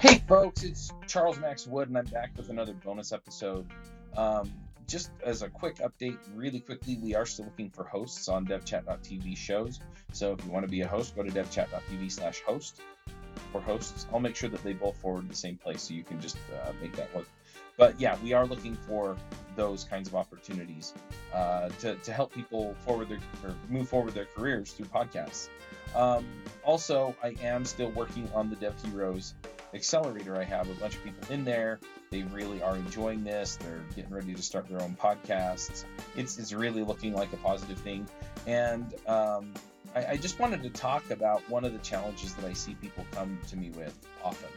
Hey, folks, it's Charles Max Wood, and I'm back with another bonus episode. Um, just as a quick update, really quickly, we are still looking for hosts on devchat.tv shows. So if you want to be a host, go to devchat.tv slash host or hosts. I'll make sure that they both forward to the same place so you can just uh, make that work. But yeah, we are looking for those kinds of opportunities uh, to, to help people forward their or move forward their careers through podcasts. Um, also, I am still working on the Dev Heroes accelerator. I have a bunch of people in there. They really are enjoying this. They're getting ready to start their own podcasts. It's, it's really looking like a positive thing. And um, I, I just wanted to talk about one of the challenges that I see people come to me with often,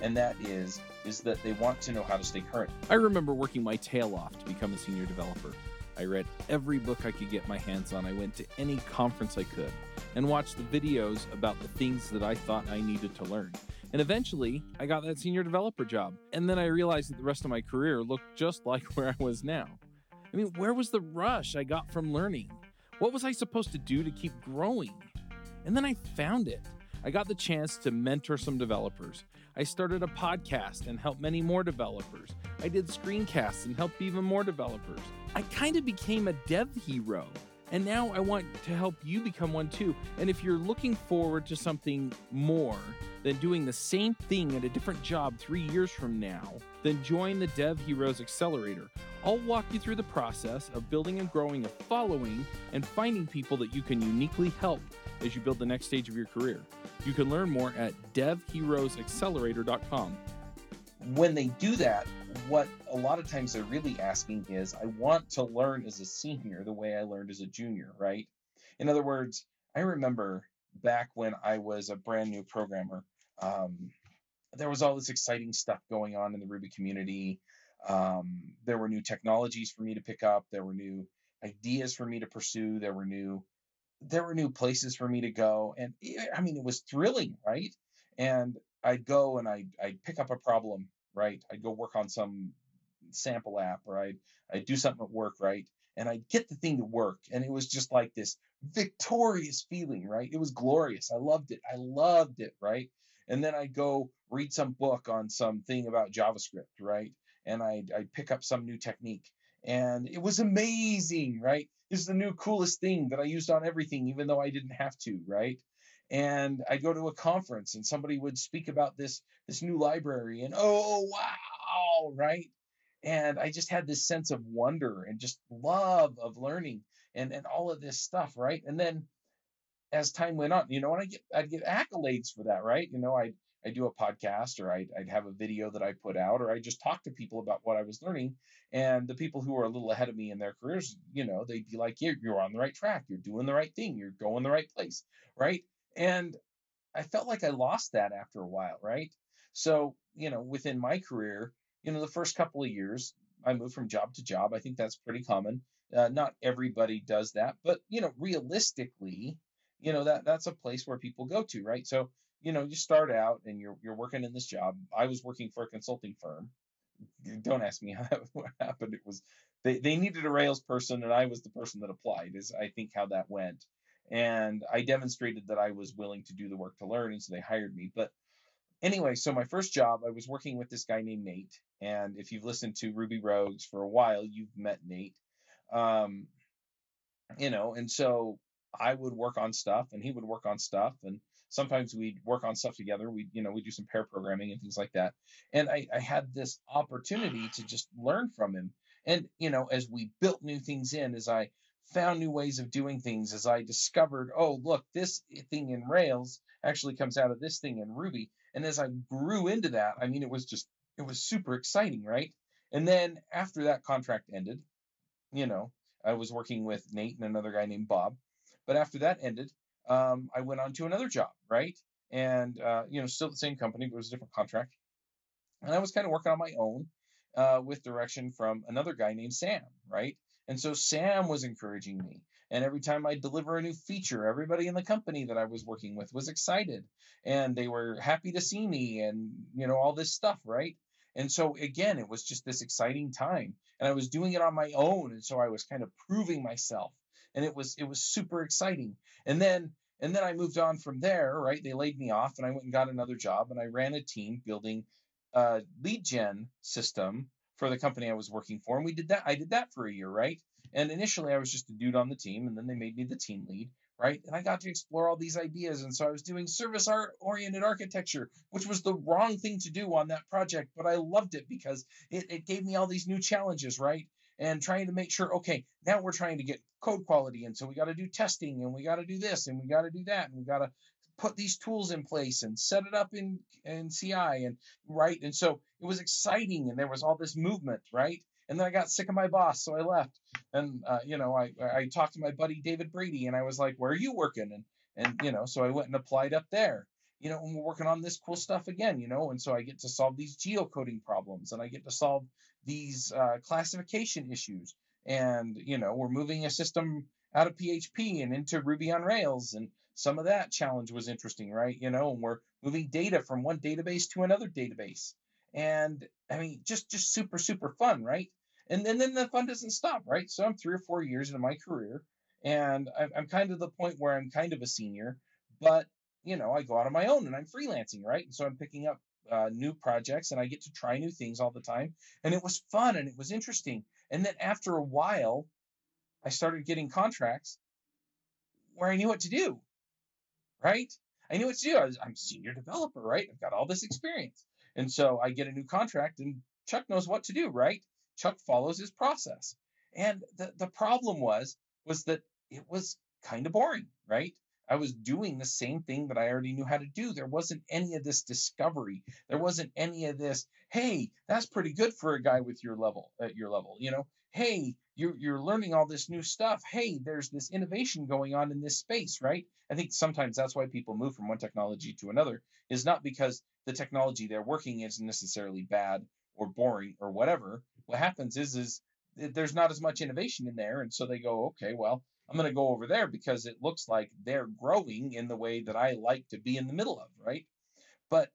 and that is is that they want to know how to stay current. I remember working my tail off to become a senior developer. I read every book I could get my hands on. I went to any conference I could and watched the videos about the things that I thought I needed to learn. And eventually, I got that senior developer job. And then I realized that the rest of my career looked just like where I was now. I mean, where was the rush I got from learning? What was I supposed to do to keep growing? And then I found it. I got the chance to mentor some developers. I started a podcast and helped many more developers. I did screencasts and helped even more developers. I kind of became a dev hero. And now I want to help you become one too. And if you're looking forward to something more than doing the same thing at a different job three years from now, then join the Dev Heroes Accelerator. I'll walk you through the process of building and growing a following and finding people that you can uniquely help as you build the next stage of your career. You can learn more at devheroesaccelerator.com. When they do that, what a lot of times they're really asking is, I want to learn as a senior the way I learned as a junior, right? In other words, I remember back when I was a brand new programmer, um, there was all this exciting stuff going on in the Ruby community. Um, there were new technologies for me to pick up. There were new ideas for me to pursue. There were new there were new places for me to go, and I mean it was thrilling, right? And I'd go and I'd, I'd pick up a problem, right? I'd go work on some sample app, or I'd, I'd do something at work, right? And I'd get the thing to work, and it was just like this victorious feeling, right? It was glorious. I loved it. I loved it, right? And then I'd go read some book on something about JavaScript, right? And I'd, I'd pick up some new technique. And it was amazing, right? This is the new coolest thing that I used on everything, even though I didn't have to, right? And I'd go to a conference and somebody would speak about this this new library and oh wow, right? And I just had this sense of wonder and just love of learning and, and all of this stuff, right? And then as time went on, you know, and I get I'd get accolades for that, right? You know, I I do a podcast or I'd, I'd have a video that I put out or I just talk to people about what I was learning. And the people who are a little ahead of me in their careers, you know, they'd be like, you're, you're on the right track. You're doing the right thing. You're going the right place. Right. And I felt like I lost that after a while. Right. So, you know, within my career, you know, the first couple of years, I moved from job to job. I think that's pretty common. Uh, not everybody does that, but you know, realistically, you know that that's a place where people go to, right? So you know, you start out and you're you're working in this job. I was working for a consulting firm. Don't ask me how that happened. It was they they needed a Rails person, and I was the person that applied. Is I think how that went, and I demonstrated that I was willing to do the work to learn, and so they hired me. But anyway, so my first job, I was working with this guy named Nate, and if you've listened to Ruby Rogues for a while, you've met Nate. Um, you know, and so I would work on stuff, and he would work on stuff, and sometimes we'd work on stuff together. We, you know, we do some pair programming and things like that. And I, I had this opportunity to just learn from him. And, you know, as we built new things in, as I found new ways of doing things, as I discovered, oh, look, this thing in Rails actually comes out of this thing in Ruby. And as I grew into that, I mean, it was just, it was super exciting, right? And then after that contract ended, you know, I was working with Nate and another guy named Bob. But after that ended, um, I went on to another job, right? And uh, you know, still the same company, but it was a different contract. And I was kind of working on my own uh, with direction from another guy named Sam, right? And so Sam was encouraging me. And every time I deliver a new feature, everybody in the company that I was working with was excited and they were happy to see me and, you know, all this stuff, right? And so again, it was just this exciting time. And I was doing it on my own. And so I was kind of proving myself and it was it was super exciting. And then And then I moved on from there, right? They laid me off and I went and got another job and I ran a team building a lead gen system for the company I was working for. And we did that. I did that for a year, right? And initially I was just a dude on the team and then they made me the team lead, right? And I got to explore all these ideas. And so I was doing service art oriented architecture, which was the wrong thing to do on that project, but I loved it because it, it gave me all these new challenges, right? And trying to make sure, okay, now we're trying to get code quality. And so we got to do testing and we got to do this and we got to do that. And we got to put these tools in place and set it up in, in CI and right. And so it was exciting and there was all this movement, right? And then I got sick of my boss, so I left. And uh, you know, I I talked to my buddy David Brady, and I was like, "Where are you working?" And and you know, so I went and applied up there. You know, and we're working on this cool stuff again. You know, and so I get to solve these geocoding problems, and I get to solve these uh, classification issues. And you know, we're moving a system out of PHP and into Ruby on Rails, and some of that challenge was interesting, right? You know, and we're moving data from one database to another database and I mean, just just super super fun, right? And then then the fun doesn't stop, right? So I'm three or four years into my career, and I'm, I'm kind of the point where I'm kind of a senior, but you know, I go out on my own and I'm freelancing, right? And so I'm picking up uh, new projects and I get to try new things all the time, and it was fun and it was interesting. And then after a while, I started getting contracts where I knew what to do, right? I knew what to do. I was, I'm senior developer, right? I've got all this experience. And so I get a new contract and Chuck knows what to do, right? Chuck follows his process. And the, the problem was, was that it was kind of boring, right? I was doing the same thing that I already knew how to do. There wasn't any of this discovery. There wasn't any of this, hey, that's pretty good for a guy with your level at your level, you know? Hey, you're you're learning all this new stuff. Hey, there's this innovation going on in this space, right? I think sometimes that's why people move from one technology to another is not because the technology they're working isn't necessarily bad or boring or whatever. What happens is is eh, there's not as much innovation in there, and so they go, okay, well, I'm going to go over there because it looks like they're growing in the way that I like to be in the middle of, right? But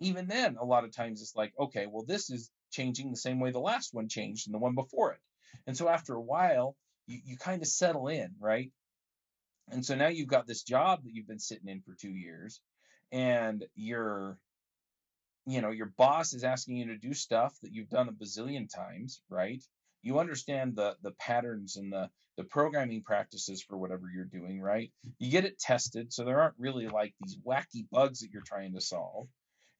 even then, a lot of times it's like, okay, well, this is changing the same way the last one changed and the one before it. And so after a while, you, you kind of settle in, right? And so now you've got this job that you've been sitting in for two years, and your you know your boss is asking you to do stuff that you've done a bazillion times right you understand the the patterns and the the programming practices for whatever you're doing right? You get it tested so there aren't really like these wacky bugs that you're trying to solve.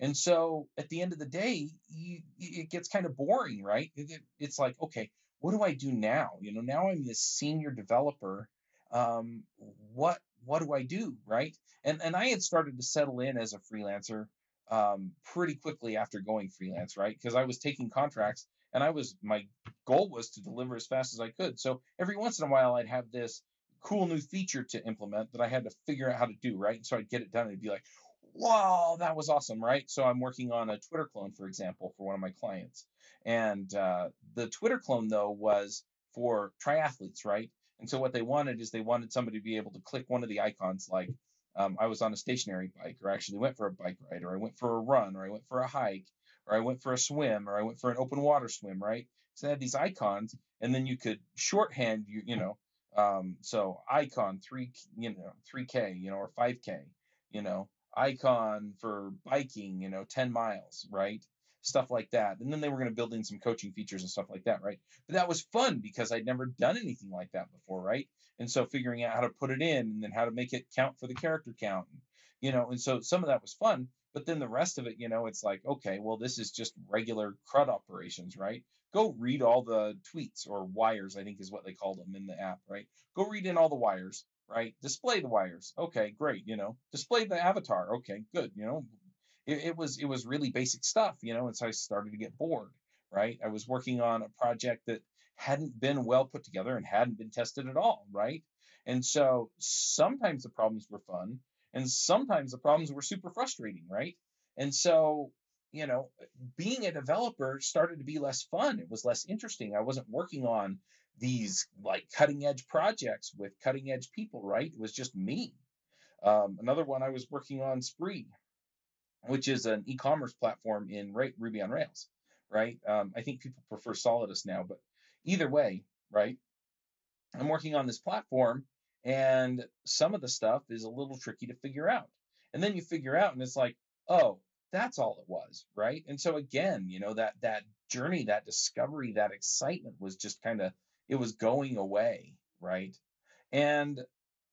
And so at the end of the day you, it gets kind of boring right? It, it's like okay what do i do now? You know now i'm this senior developer um, what what do I do, right? And and I had started to settle in as a freelancer um, pretty quickly after going freelance, right? Because I was taking contracts and I was my goal was to deliver as fast as I could. So every once in a while I'd have this cool new feature to implement that I had to figure out how to do, right? So I'd get it done and it'd be like, wow, that was awesome, right? So I'm working on a Twitter clone, for example, for one of my clients. And uh, the Twitter clone, though, was for triathletes, right? And so what they wanted is they wanted somebody to be able to click one of the icons like um, I was on a stationary bike, or actually went for a bike ride, or I went for a run, or I went for a hike, or I went for a swim, or I went for an open water swim, right? So they had these icons, and then you could shorthand you, you know, um, so icon three, you know, three K, you know, or five K, you know, icon for biking, you know, ten miles, right? Stuff like that. And then they were going to build in some coaching features and stuff like that, right? But that was fun because I'd never done anything like that before, right? And so figuring out how to put it in and then how to make it count for the character count, you know, and so some of that was fun. But then the rest of it, you know, it's like, okay, well, this is just regular CRUD operations, right? Go read all the tweets or wires, I think is what they called them in the app, right? Go read in all the wires, right? Display the wires. Okay, great. You know, display the avatar. Okay, good. You know, it, it was it was really basic stuff, you know, and so I started to get bored, right? I was working on a project that hadn't been well put together and hadn't been tested at all, right? And so sometimes the problems were fun and sometimes the problems were super frustrating, right? And so, you know, being a developer started to be less fun. It was less interesting. I wasn't working on these like cutting edge projects with cutting edge people, right? It was just me. Um, another one I was working on Spree, which is an e-commerce platform in Ruby on Rails, right? Um, I think people prefer Solidus now, but either way, right? I'm working on this platform And some of the stuff is a little tricky to figure out. And then you figure out, and it's like, oh, that's all it was, right? And so again, you know, that that journey, that discovery, that excitement was just kind of it was going away, right? And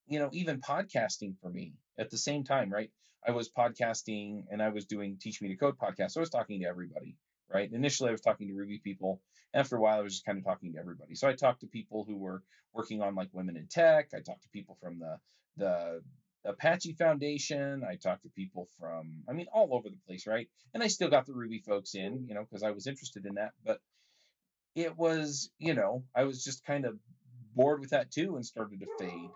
you know, even podcasting for me at the same time, right? I was podcasting and I was doing Teach Me to Code podcast. So I was talking to everybody, right? Initially, I was talking to Ruby people. After a while, I was just kind of talking to everybody. So I talked to people who were working on like women in tech. I talked to people from the the Apache Foundation. I talked to people from, I mean, all over the place, right? And I still got the Ruby folks in, you know, because I was interested in that. But it was, you know, I was just kind of bored with that too and started to fade.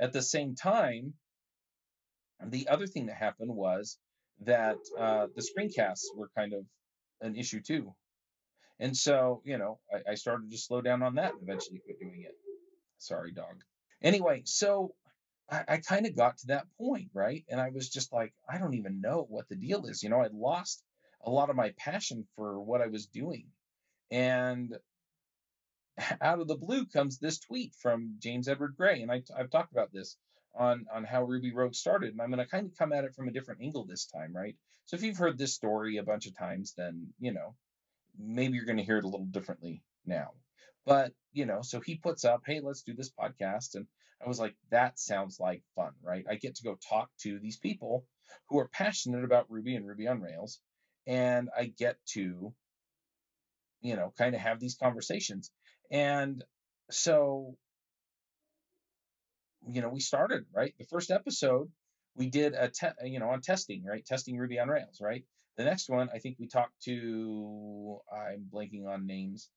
At the same time, the other thing that happened was that uh, the screencasts were kind of an issue too. And so, you know, I, I started to slow down on that and eventually quit doing it. Sorry, dog. Anyway, so I, I kind of got to that point, right? And I was just like, I don't even know what the deal is. You know, I'd lost a lot of my passion for what I was doing. And out of the blue comes this tweet from James Edward Gray. And I, have talked about this on, on how Ruby Rogues started. And I'm going to kind of come at it from a different angle this time, right? So if you've heard this story a bunch of times, then, you know, maybe you're going to hear it a little differently now. But, you know, so he puts up, hey, let's do this podcast. And I was like, that sounds like fun, right? I get to go talk to these people who are passionate about Ruby and Ruby on Rails. And I get to, you know, kind of have these conversations. And so, you know, we started, right? The first episode, we did a, te- you know, on testing, right? Testing Ruby on Rails, right? The next one, I think we talked to, I'm blanking on names,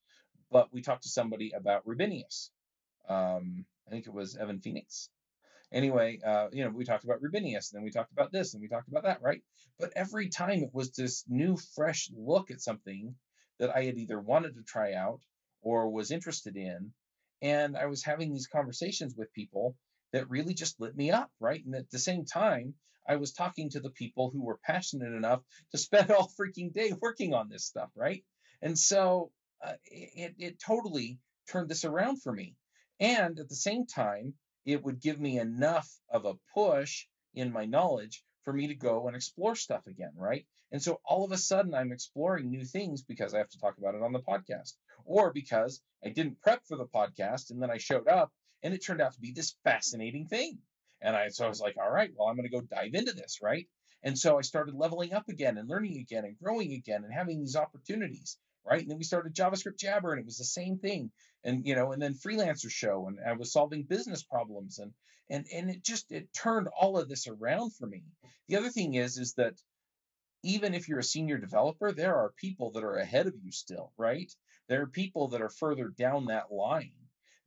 but we talked to somebody about Rubinius. Um, I think it was Evan Phoenix. Anyway, uh, you know, we talked about Rubinius, and then we talked about this, and we talked about that, right? But every time it was this new, fresh look at something that I had either wanted to try out or was interested in. And I was having these conversations with people that really just lit me up, right? And at the same time, I was talking to the people who were passionate enough to spend all freaking day working on this stuff, right? And so uh, it, it totally turned this around for me. And at the same time, it would give me enough of a push in my knowledge for me to go and explore stuff again, right? And so all of a sudden, I'm exploring new things because I have to talk about it on the podcast, or because I didn't prep for the podcast and then I showed up and it turned out to be this fascinating thing. And I so I was like, all right, well, I'm going to go dive into this, right? And so I started leveling up again and learning again and growing again and having these opportunities right? And then we started JavaScript Jabber, and it was the same thing. And you know, and then Freelancer Show, and I was solving business problems, and and and it just it turned all of this around for me. The other thing is is that even if you're a senior developer, there are people that are ahead of you still, right? There are people that are further down that line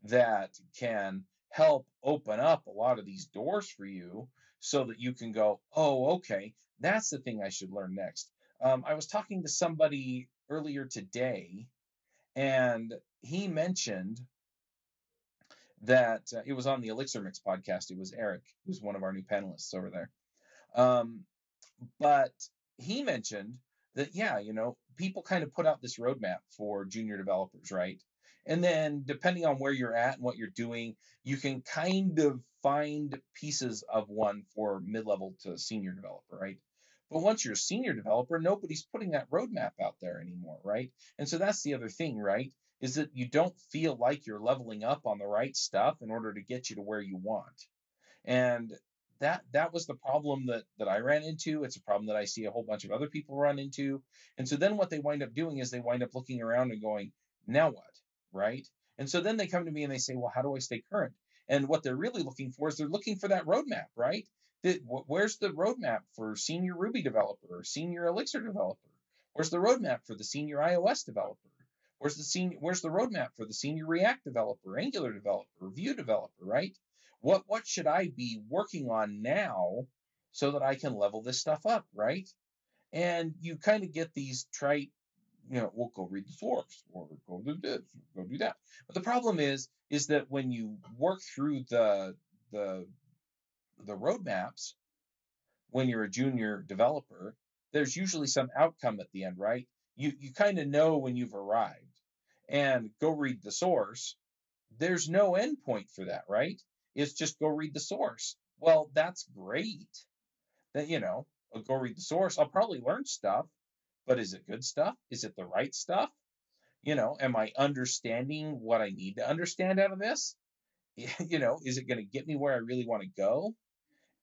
that can help open up a lot of these doors for you so that you can go, oh, okay, that's the thing I should learn next. Um, I was talking to somebody earlier today, and he mentioned that uh, it was on the Elixir Mix podcast. It was Eric, who's one of our new panelists over there. Um, but he mentioned that, yeah, you know, people kind of put out this roadmap for junior developers, right? And then depending on where you're at and what you're doing, you can kind of find pieces of one for mid level to senior developer, right? But once you're a senior developer, nobody's putting that roadmap out there anymore, right? And so that's the other thing, right? Is that you don't feel like you're leveling up on the right stuff in order to get you to where you want. And that that was the problem that that I ran into. It's a problem that I see a whole bunch of other people run into. And so then what they wind up doing is they wind up looking around and going, now what? Right? And so then they come to me and they say, well, how do I stay current? And what they're really looking for is they're looking for that roadmap, right? That where's the roadmap for senior Ruby developer or senior Elixir developer? Where's the roadmap for the senior iOS developer? Where's the senior where's the roadmap for the senior React developer, Angular developer, Vue developer, right? What what should I be working on now so that I can level this stuff up, right? And you kind of get these trite, you know, we'll go read the source or go do this, go do that. But the problem is, is that when you work through the the the roadmaps when you're a junior developer, there's usually some outcome at the end, right? You you kind of know when you've arrived. And go read the source. There's no endpoint for that, right? It's just go read the source. Well, that's great. That you know, go read the source. I'll probably learn stuff, but is it good stuff? Is it the right stuff? You know, am I understanding what I need to understand out of this? You know, is it going to get me where I really want to go?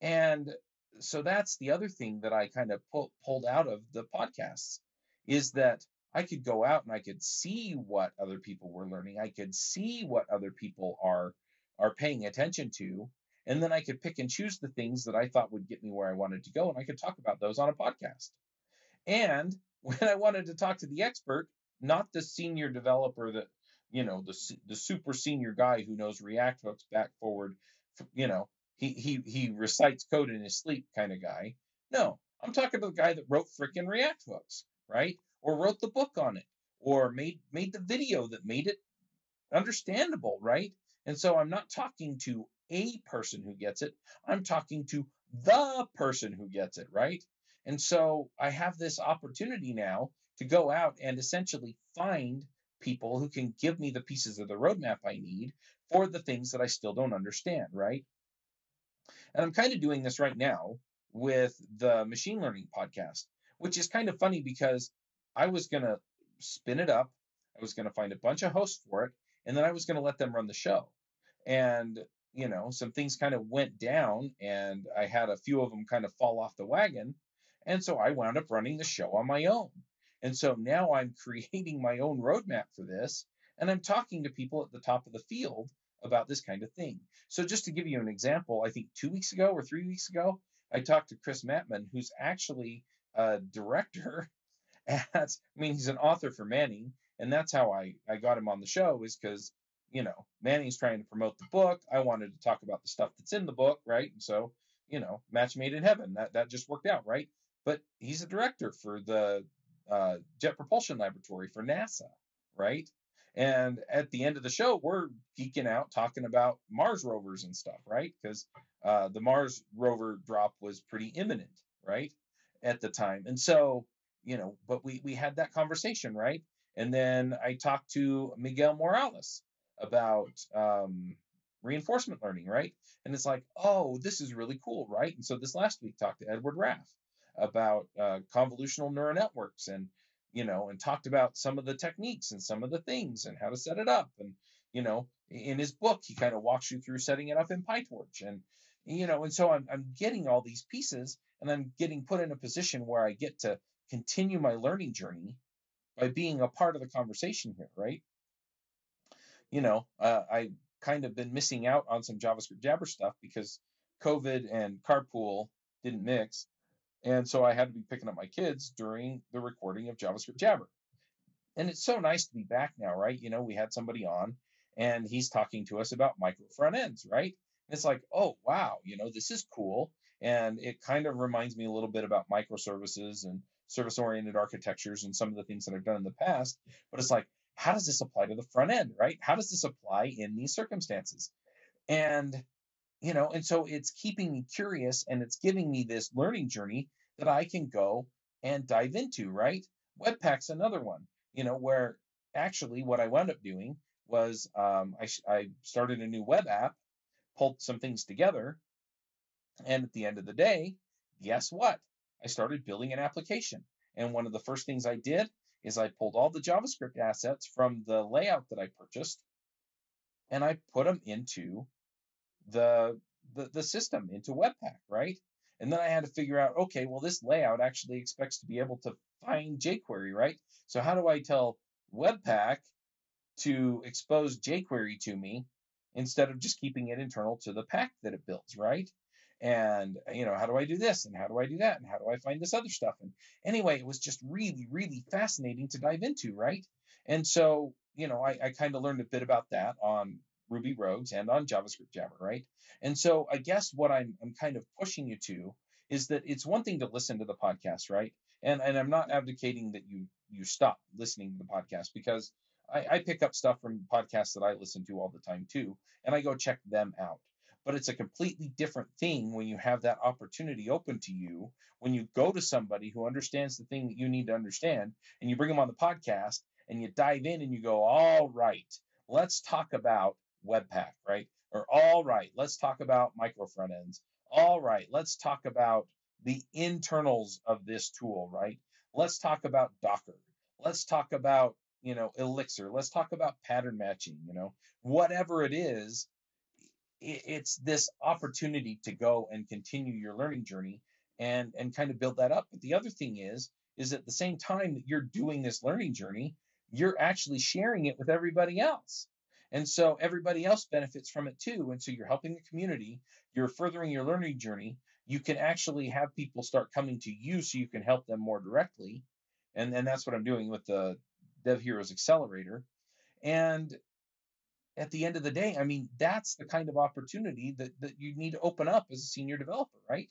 And so that's the other thing that I kind of pull, pulled out of the podcasts is that I could go out and I could see what other people were learning. I could see what other people are are paying attention to, and then I could pick and choose the things that I thought would get me where I wanted to go, and I could talk about those on a podcast. And when I wanted to talk to the expert, not the senior developer that you know the the super senior guy who knows React hooks back forward, you know he he he recites code in his sleep kind of guy. No, I'm talking to the guy that wrote freaking React hooks, right? Or wrote the book on it, or made made the video that made it understandable, right? And so I'm not talking to a person who gets it. I'm talking to the person who gets it, right? And so I have this opportunity now to go out and essentially find people who can give me the pieces of the roadmap I need for the things that I still don't understand, right? And I'm kind of doing this right now with the machine learning podcast, which is kind of funny because I was going to spin it up. I was going to find a bunch of hosts for it, and then I was going to let them run the show. And, you know, some things kind of went down, and I had a few of them kind of fall off the wagon. And so I wound up running the show on my own. And so now I'm creating my own roadmap for this, and I'm talking to people at the top of the field about this kind of thing. So, just to give you an example, I think two weeks ago or three weeks ago, I talked to Chris Mattmann, who's actually a director at, I mean, he's an author for Manning, and that's how I, I got him on the show, is because, you know, Manning's trying to promote the book. I wanted to talk about the stuff that's in the book, right? And so, you know, match made in heaven. That, that just worked out, right? But he's a director for the uh, Jet Propulsion Laboratory for NASA, right? And at the end of the show, we're geeking out talking about Mars rovers and stuff, right? Because uh, the Mars rover drop was pretty imminent, right, at the time. And so, you know, but we we had that conversation, right? And then I talked to Miguel Morales about um, reinforcement learning, right? And it's like, oh, this is really cool, right? And so this last week talked to Edward Raff about uh, convolutional neural networks and you know, and talked about some of the techniques and some of the things and how to set it up. And, you know, in his book, he kind of walks you through setting it up in PyTorch. And, you know, and so I'm, I'm getting all these pieces and I'm getting put in a position where I get to continue my learning journey by being a part of the conversation here, right? You know, uh, I kind of been missing out on some JavaScript Jabber stuff because COVID and Carpool didn't mix. And so I had to be picking up my kids during the recording of JavaScript Jabber. And it's so nice to be back now, right? You know, we had somebody on and he's talking to us about micro front ends, right? And it's like, oh, wow, you know, this is cool. And it kind of reminds me a little bit about microservices and service oriented architectures and some of the things that I've done in the past. But it's like, how does this apply to the front end, right? How does this apply in these circumstances? And you know and so it's keeping me curious and it's giving me this learning journey that i can go and dive into right? Webpack's another one you know where actually what i wound up doing was um, I, I started a new web app pulled some things together and at the end of the day guess what? I started building an application and one of the first things i did is i pulled all the javascript assets from the layout that i purchased and i put them into the, the the system into Webpack, right? And then I had to figure out, okay, well, this layout actually expects to be able to find jQuery, right? So how do I tell Webpack to expose jQuery to me instead of just keeping it internal to the pack that it builds, right? And you know, how do I do this and how do I do that and how do I find this other stuff? And anyway, it was just really, really fascinating to dive into, right? And so, you know, I, I kind of learned a bit about that on Ruby Rogues and on JavaScript Jabber, right? And so I guess what I'm I'm kind of pushing you to is that it's one thing to listen to the podcast, right? And and I'm not advocating that you you stop listening to the podcast because I, I pick up stuff from podcasts that I listen to all the time too, and I go check them out. But it's a completely different thing when you have that opportunity open to you, when you go to somebody who understands the thing that you need to understand, and you bring them on the podcast and you dive in and you go, all right, let's talk about Webpack, right? Or all right, let's talk about micro front ends. All right, let's talk about the internals of this tool, right? Let's talk about Docker. Let's talk about, you know, Elixir. Let's talk about pattern matching, you know, whatever it is, it's this opportunity to go and continue your learning journey and and kind of build that up. But the other thing is is at the same time that you're doing this learning journey, you're actually sharing it with everybody else. And so everybody else benefits from it too. And so you're helping the community, you're furthering your learning journey. You can actually have people start coming to you so you can help them more directly. And, and that's what I'm doing with the Dev Heroes Accelerator. And at the end of the day, I mean, that's the kind of opportunity that, that you need to open up as a senior developer, right?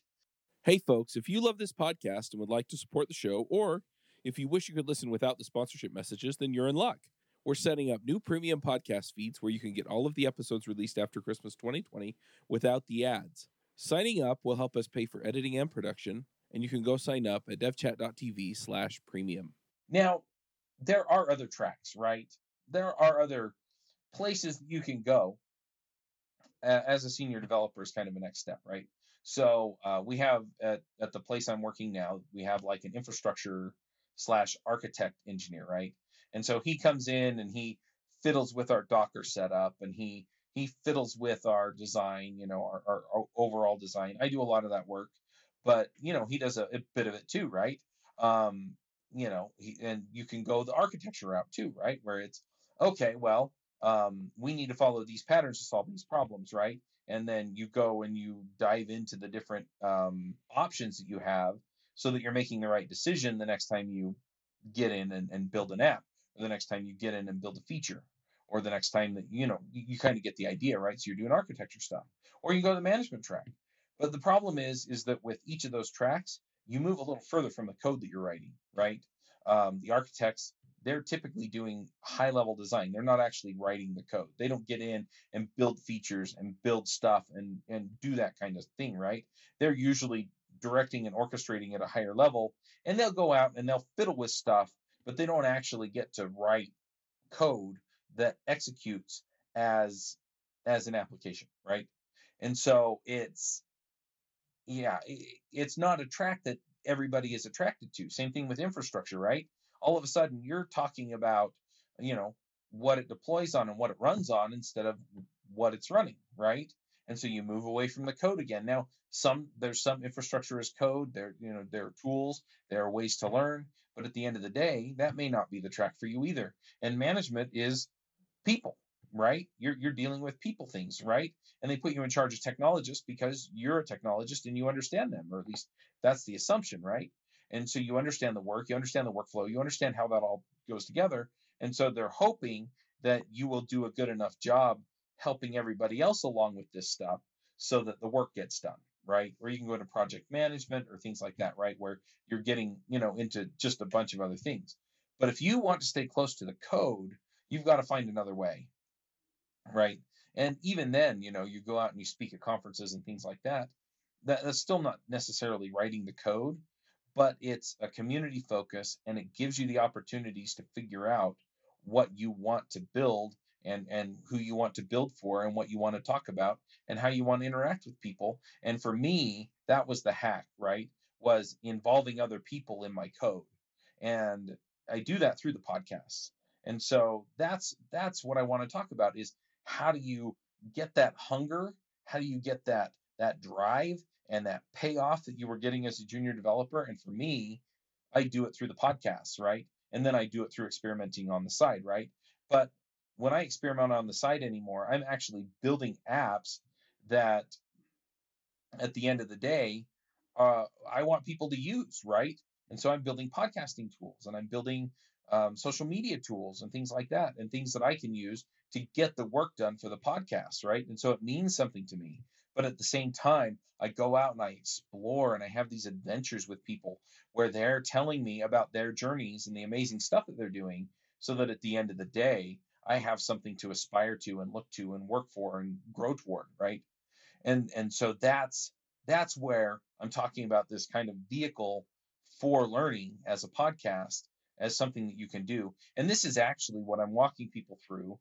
Hey, folks, if you love this podcast and would like to support the show, or if you wish you could listen without the sponsorship messages, then you're in luck. We're setting up new premium podcast feeds where you can get all of the episodes released after Christmas 2020 without the ads. Signing up will help us pay for editing and production, and you can go sign up at devchat.tv slash premium. Now, there are other tracks, right? There are other places you can go as a senior developer is kind of a next step, right? So uh, we have at, at the place I'm working now, we have like an infrastructure slash architect engineer, right? And so he comes in and he fiddles with our Docker setup and he he fiddles with our design, you know, our, our, our overall design. I do a lot of that work, but you know, he does a, a bit of it too, right? Um, you know, he, and you can go the architecture route too, right? Where it's okay, well, um, we need to follow these patterns to solve these problems, right? And then you go and you dive into the different um, options that you have so that you're making the right decision the next time you get in and, and build an app, the next time you get in and build a feature, or the next time that you know you, you kind of get the idea, right? So you're doing architecture stuff, or you go to the management track. But the problem is, is that with each of those tracks, you move a little further from the code that you're writing, right? Um, the architects they're typically doing high level design. They're not actually writing the code. They don't get in and build features and build stuff and, and do that kind of thing, right? They're usually directing and orchestrating at a higher level and they'll go out and they'll fiddle with stuff, but they don't actually get to write code that executes as as an application, right? And so it's yeah, it's not a track that everybody is attracted to. Same thing with infrastructure, right? all of a sudden you're talking about, you know, what it deploys on and what it runs on instead of what it's running, right? And so you move away from the code again. Now, some there's some infrastructure as code. There, you know, there are tools, there are ways to learn, but at the end of the day, that may not be the track for you either. And management is people, right? You're you're dealing with people things, right? And they put you in charge of technologists because you're a technologist and you understand them, or at least that's the assumption, right? And so you understand the work, you understand the workflow, you understand how that all goes together. And so they're hoping that you will do a good enough job helping everybody else along with this stuff so that the work gets done, right? Or you can go into project management or things like that, right? Where you're getting, you know, into just a bunch of other things. But if you want to stay close to the code, you've got to find another way, right? And even then, you know, you go out and you speak at conferences and things like that. that that's still not necessarily writing the code, but it's a community focus and it gives you the opportunities to figure out what you want to build and and who you want to build for and what you want to talk about and how you want to interact with people and for me that was the hack right was involving other people in my code and i do that through the podcast and so that's that's what i want to talk about is how do you get that hunger how do you get that that drive and that payoff that you were getting as a junior developer. And for me, I do it through the podcasts, right? And then I do it through experimenting on the side, right? But when I experiment on the site anymore, I'm actually building apps that at the end of the day, uh, I want people to use, right? And so I'm building podcasting tools and I'm building um, social media tools and things like that, and things that I can use to get the work done for the podcast, right? And so it means something to me. But at the same time, I go out and I explore and I have these adventures with people where they're telling me about their journeys and the amazing stuff that they're doing so that at the end of the day, I have something to aspire to and look to and work for and grow toward, right? And and so that's that's where I'm talking about this kind of vehicle for learning as a podcast as something that you can do. And this is actually what I'm walking people through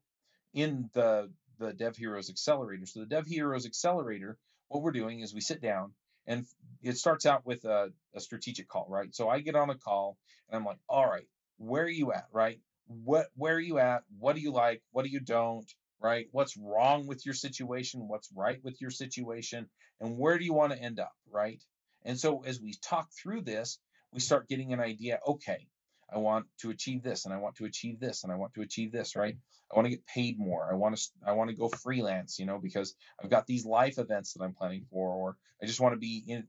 in the the Dev Heroes Accelerator. So the Dev Heroes Accelerator, what we're doing is we sit down and it starts out with a, a strategic call, right? So I get on a call and I'm like, all right, where are you at, right? What where are you at? What do you like? What do you don't? Right? What's wrong with your situation? What's right with your situation? And where do you want to end up, right? And so as we talk through this, we start getting an idea, okay, I want to achieve this and I want to achieve this and I want to achieve this, right? I want to get paid more. I want to I want to go freelance, you know, because I've got these life events that I'm planning for or I just want to be in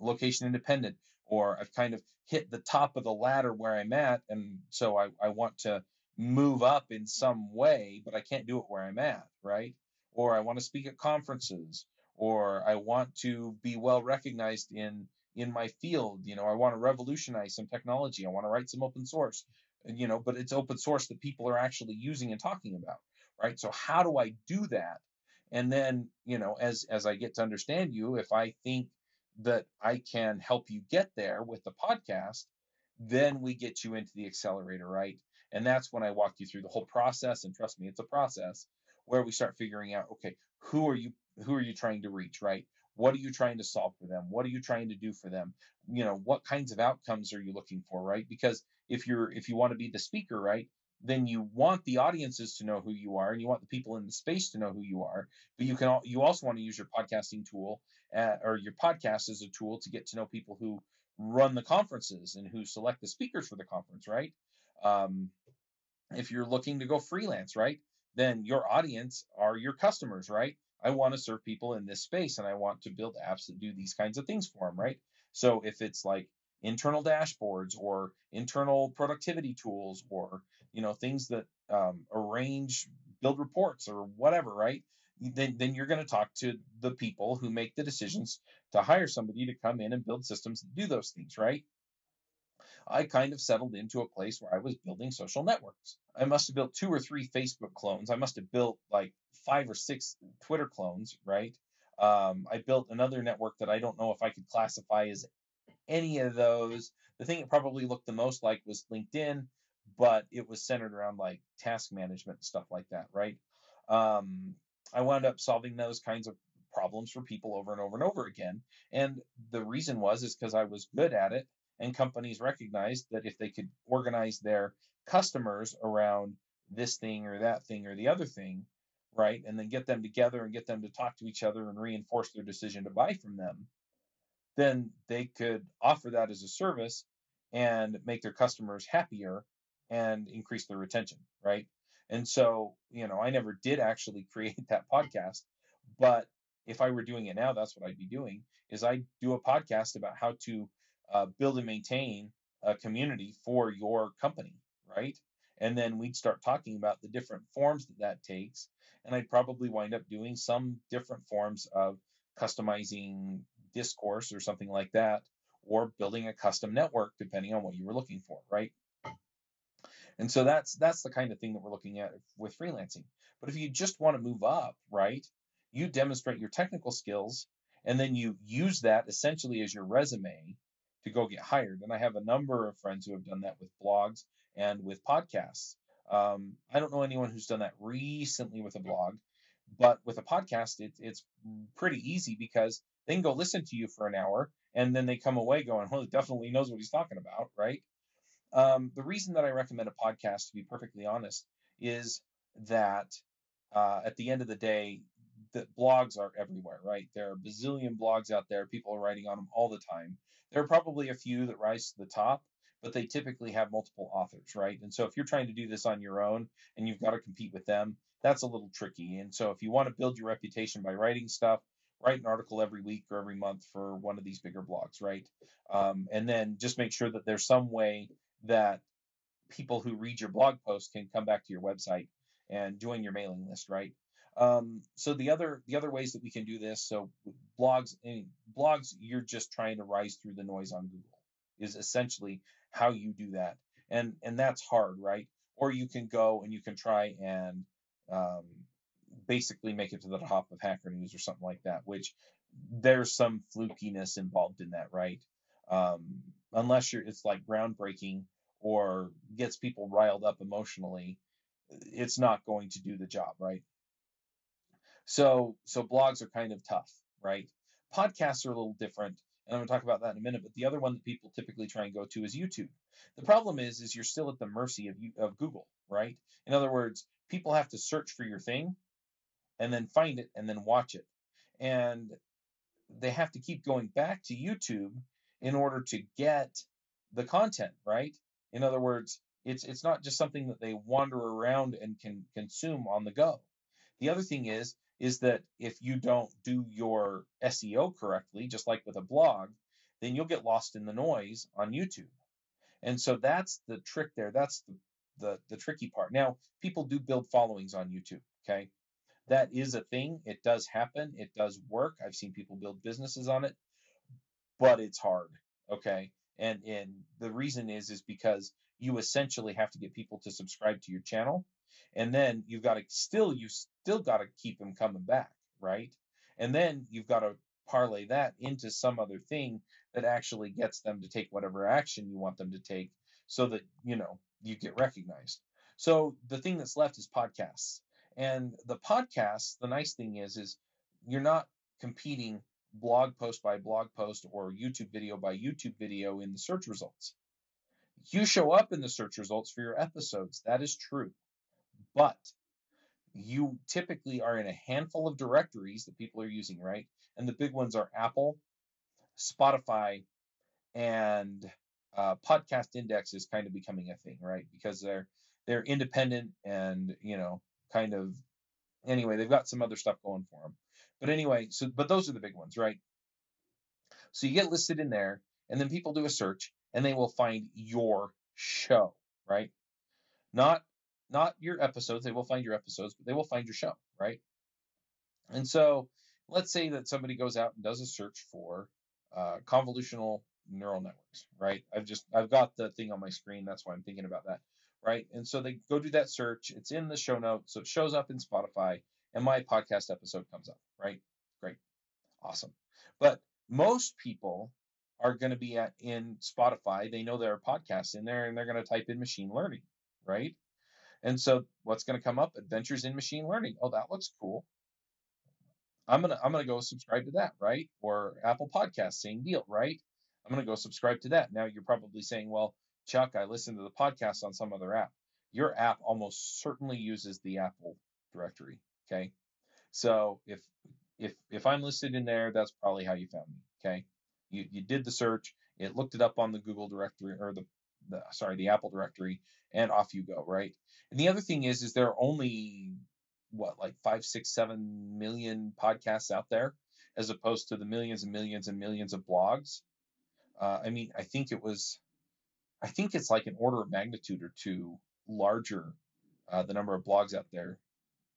location independent or I've kind of hit the top of the ladder where I'm at and so I, I want to move up in some way, but I can't do it where I'm at, right? Or I want to speak at conferences or I want to be well recognized in in my field. You know, I want to revolutionize some technology. I want to write some open source, you know, but it's open source that people are actually using and talking about, right? So how do I do that? And then, you know, as as I get to understand you, if I think that I can help you get there with the podcast, then we get you into the accelerator, right? And that's when I walk you through the whole process. And trust me, it's a process where we start figuring out, okay, who are you who are you trying to reach, right? What are you trying to solve for them? What are you trying to do for them? You know, what kinds of outcomes are you looking for, right? Because if you're if you want to be the speaker, right, then you want the audiences to know who you are and you want the people in the space to know who you are. But you can you also want to use your podcasting tool uh, or your podcast as a tool to get to know people who run the conferences and who select the speakers for the conference right? Um, if you're looking to go freelance right then your audience are your customers right? I want to serve people in this space and I want to build apps that do these kinds of things for them, right? So if it's like internal dashboards or internal productivity tools or you know things that um, arrange build reports or whatever, right? Then, then you're going to talk to the people who make the decisions to hire somebody to come in and build systems that do those things, right? I kind of settled into a place where I was building social networks. I must have built two or three Facebook clones. I must have built like five or six Twitter clones, right? Um, I built another network that I don't know if I could classify as any of those. The thing it probably looked the most like was LinkedIn, but it was centered around like task management and stuff like that, right? Um, I wound up solving those kinds of problems for people over and over and over again. And the reason was is because I was good at it and companies recognized that if they could organize their customers around this thing or that thing or the other thing, right, and then get them together and get them to talk to each other and reinforce their decision to buy from them, then they could offer that as a service and make their customers happier and increase their retention, right? And so, you know, I never did actually create that podcast, but if I were doing it now, that's what I'd be doing is I do a podcast about how to uh, build and maintain a community for your company, right? And then we'd start talking about the different forms that that takes. And I'd probably wind up doing some different forms of customizing discourse or something like that, or building a custom network depending on what you were looking for, right? And so that's that's the kind of thing that we're looking at with freelancing. But if you just want to move up, right? You demonstrate your technical skills and then you use that essentially as your resume to go get hired. And I have a number of friends who have done that with blogs and with podcasts. Um, I don't know anyone who's done that recently with a blog, but with a podcast, it, it's pretty easy because they can go listen to you for an hour and then they come away going, well, he definitely knows what he's talking about, right? Um, the reason that I recommend a podcast, to be perfectly honest, is that uh, at the end of the day, the blogs are everywhere, right? There are bazillion blogs out there. People are writing on them all the time. There are probably a few that rise to the top, but they typically have multiple authors, right? And so if you're trying to do this on your own and you've got to compete with them, that's a little tricky. And so if you want to build your reputation by writing stuff, write an article every week or every month for one of these bigger blogs, right? Um, and then just make sure that there's some way that people who read your blog post can come back to your website and join your mailing list, right? Um, so the other the other ways that we can do this, so blogs, blogs, you're just trying to rise through the noise on Google is essentially how you do that, and and that's hard, right? Or you can go and you can try and um, basically make it to the top of Hacker News or something like that, which there's some flukiness involved in that, right? Um, unless you're it's like groundbreaking or gets people riled up emotionally, it's not going to do the job, right? So so blogs are kind of tough, right? Podcasts are a little different, and I'm going to talk about that in a minute. But the other one that people typically try and go to is YouTube. The problem is, is you're still at the mercy of you, of Google, right? In other words, people have to search for your thing, and then find it, and then watch it, and they have to keep going back to YouTube in order to get the content, right? In other words, it's it's not just something that they wander around and can consume on the go. The other thing is is that if you don't do your SEO correctly, just like with a blog, then you'll get lost in the noise on YouTube. And so that's the trick there. That's the the, the tricky part. Now, people do build followings on YouTube, okay? That is a thing. It does happen. It does work. I've seen people build businesses on it, but it's hard, okay? And and the reason is is because you essentially have to get people to subscribe to your channel. And then you've got to still you still got to keep them coming back right? And then you've got to parlay that into some other thing that actually gets them to take whatever action you want them to take so that you know you get recognized. So the thing that's left is podcasts. And the podcasts the nice thing is is you're not competing blog post by blog post or youtube video by youtube video in the search results you show up in the search results for your episodes. That is true. But you typically are in a handful of directories that people are using, right? And the big ones are Apple, Spotify, and uh, Podcast Index is kind of becoming a thing, right? Because they're they're independent and you know kind of anyway they've got some other stuff going for them. But anyway, so but those are the big ones, right? So you get listed in there, and then people do a search, and they will find your show, right? Not not your episodes, they will find your episodes, but they will find your show, right? And so let's say that somebody goes out and does a search for uh, convolutional neural networks, right? I've just I've got the thing on my screen, that's why I'm thinking about that, right? And so they go do that search, it's in the show notes, so it shows up in Spotify, and my podcast episode comes up, right? Great, awesome. But most people are going to be at in Spotify. They know there are podcasts in there and they're going to type in machine learning, right? And so what's going to come up? Adventures in machine learning. Oh, that looks cool. I'm gonna I'm gonna go subscribe to that, right? Or Apple Podcasts, same deal, right? I'm gonna go subscribe to that. Now you're probably saying, well, Chuck, I listened to the podcast on some other app. Your app almost certainly uses the Apple directory. Okay. So if if if I'm listed in there, that's probably how you found me. Okay. You, you did the search, it looked it up on the Google directory or the, the sorry, the Apple directory, and off you go, right? And the other thing is, is there are only what like five, six, seven million podcasts out there, as opposed to the millions and millions and millions of blogs. Uh, I mean, I think it was, I think it's like an order of magnitude or two larger uh, the number of blogs out there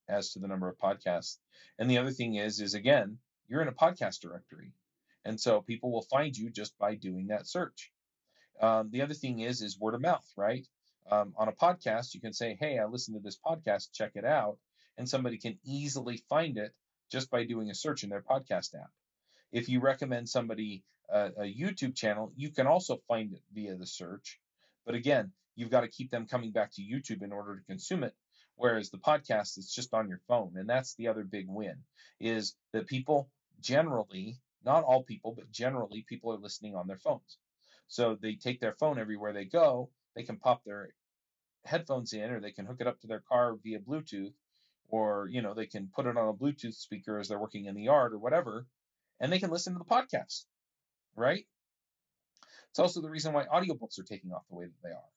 as to the number of podcasts. And the other thing is, is again, you're in a podcast directory. And so people will find you just by doing that search. Um, the other thing is, is word of mouth, right? Um, on a podcast, you can say, Hey, I listened to this podcast, check it out. And somebody can easily find it just by doing a search in their podcast app. If you recommend somebody a, a YouTube channel, you can also find it via the search. But again, you've got to keep them coming back to YouTube in order to consume it. Whereas the podcast is just on your phone. And that's the other big win is that people generally not all people, but generally people are listening on their phones. So they take their phone everywhere they go. They can pop their headphones in or they can hook it up to their car via Bluetooth or, you know, they can put it on a Bluetooth speaker as they're working in the yard or whatever, and they can listen to the podcast, right? It's also the reason why audiobooks are taking off the way that they are.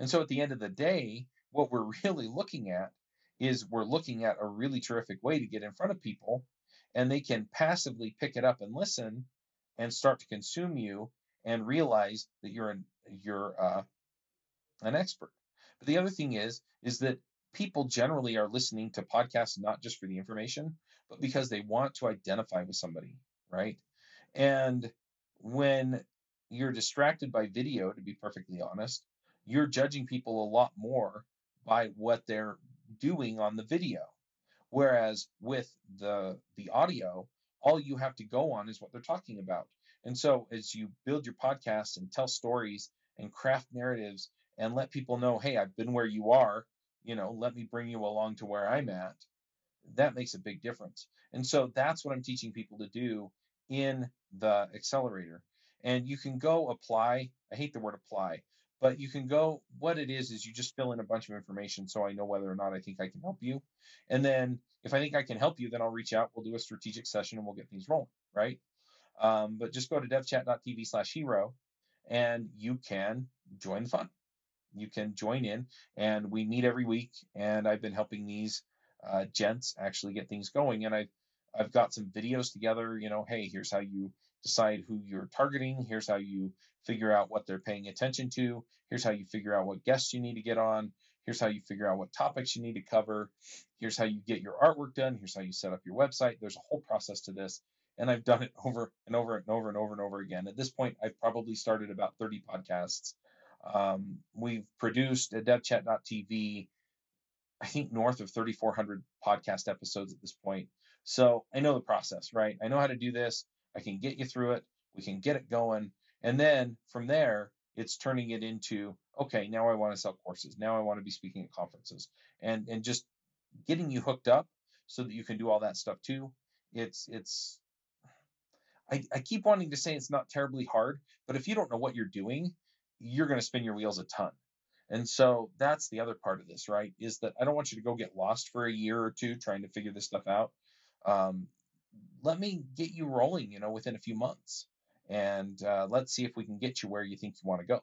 And so at the end of the day, what we're really looking at is we're looking at a really terrific way to get in front of people and they can passively pick it up and listen and start to consume you and realize that you're an you're uh, an expert. But the other thing is is that people generally are listening to podcasts not just for the information, but because they want to identify with somebody, right? And when you're distracted by video, to be perfectly honest, you're judging people a lot more by what they're doing on the video. Whereas with the the audio, all you have to go on is what they're talking about. And so as you build your podcast and tell stories and craft narratives and let people know, hey, I've been where you are, you know, let me bring you along to where I'm at, that makes a big difference. And so that's what I'm teaching people to do in the accelerator. And you can go apply. I hate the word apply, but you can go. What it is is you just fill in a bunch of information so I know whether or not I think I can help you. And then if I think I can help you, then I'll reach out. We'll do a strategic session and we'll get things rolling. Right. Um, but just go to devchat.tv slash hero and you can join the fun. You can join in and we meet every week. And I've been helping these uh, gents actually get things going. And I've I've got some videos together. You know, hey, here's how you decide who you're targeting. Here's how you figure out what they're paying attention to. Here's how you figure out what guests you need to get on. Here's how you figure out what topics you need to cover. Here's how you get your artwork done. Here's how you set up your website. There's a whole process to this. And I've done it over and over and over and over and over again. At this point, I've probably started about 30 podcasts. Um, we've produced at devchat.tv I think north of 3,400 podcast episodes at this point. So I know the process, right? I know how to do this. I can get you through it. We can get it going. And then from there, it's turning it into, okay, now I want to sell courses. Now I want to be speaking at conferences and, and just getting you hooked up so that you can do all that stuff too. It's, it's, I, I keep wanting to say it's not terribly hard, but if you don't know what you're doing, you're going to spin your wheels a ton. And so that's the other part of this, right? Is that I don't want you to go get lost for a year or two trying to figure this stuff out. Um, let me get you rolling, you know, within a few months, and uh, let's see if we can get you where you think you want to go.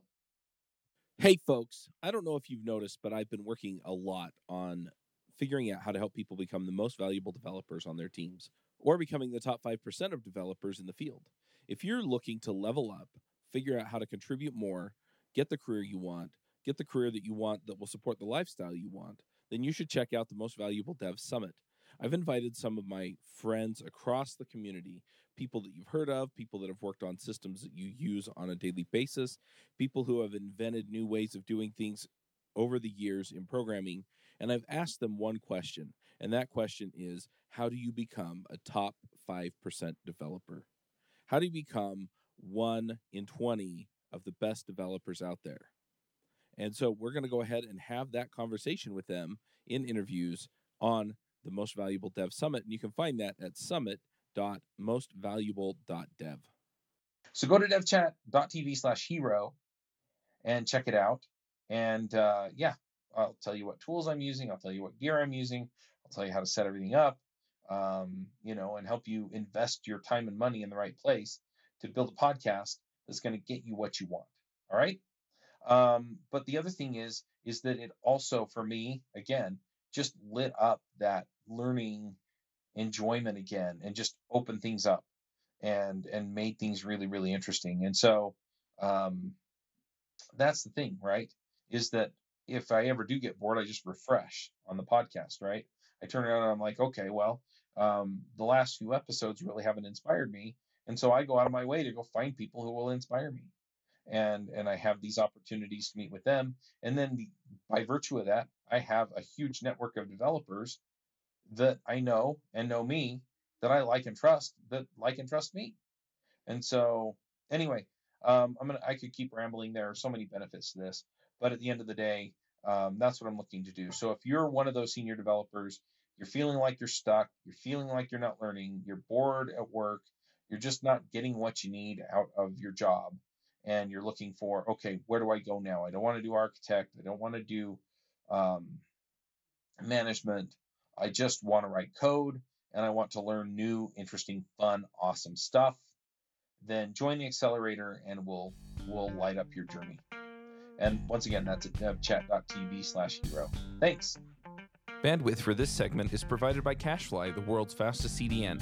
Hey, folks, I don't know if you've noticed, but I've been working a lot on figuring out how to help people become the most valuable developers on their teams or becoming the top 5% of developers in the field. If you're looking to level up, figure out how to contribute more, get the career you want, get the career that you want that will support the lifestyle you want, then you should check out the Most Valuable Dev Summit. I've invited some of my friends across the community, people that you've heard of, people that have worked on systems that you use on a daily basis, people who have invented new ways of doing things over the years in programming. And I've asked them one question, and that question is how do you become a top 5% developer? How do you become one in 20 of the best developers out there? And so we're going to go ahead and have that conversation with them in interviews on the Most Valuable Dev Summit. And you can find that at summit.mostvaluable.dev. So go to devchat.tv slash hero and check it out. And uh, yeah, I'll tell you what tools I'm using. I'll tell you what gear I'm using. I'll tell you how to set everything up, um, you know, and help you invest your time and money in the right place to build a podcast that's going to get you what you want. All right. Um, but the other thing is, is that it also, for me, again, just lit up that learning enjoyment again and just opened things up and and made things really really interesting. And so um that's the thing right is that if i ever do get bored i just refresh on the podcast right? I turn around and i'm like okay well um the last few episodes really haven't inspired me. And so i go out of my way to go find people who will inspire me and and I have these opportunities to meet with them. And then the, by virtue of that, I have a huge network of developers that I know and know me that I like and trust that like and trust me. And so anyway, um, I'm gonna I could keep rambling. There are so many benefits to this, but at the end of the day, um, that's what I'm looking to do. So if you're one of those senior developers, you're feeling like you're stuck, you're feeling like you're not learning, you're bored at work, you're just not getting what you need out of your job and you're looking for okay where do i go now? I don't want to do architect i don't want to do um, management. I just want to write code and i want to learn new interesting fun awesome stuff. Then join the accelerator and we'll we'll light up your journey. And once again that's at devchat.tv slash hero thanks. Bandwidth for this segment is provided by cachefly the world's fastest cdn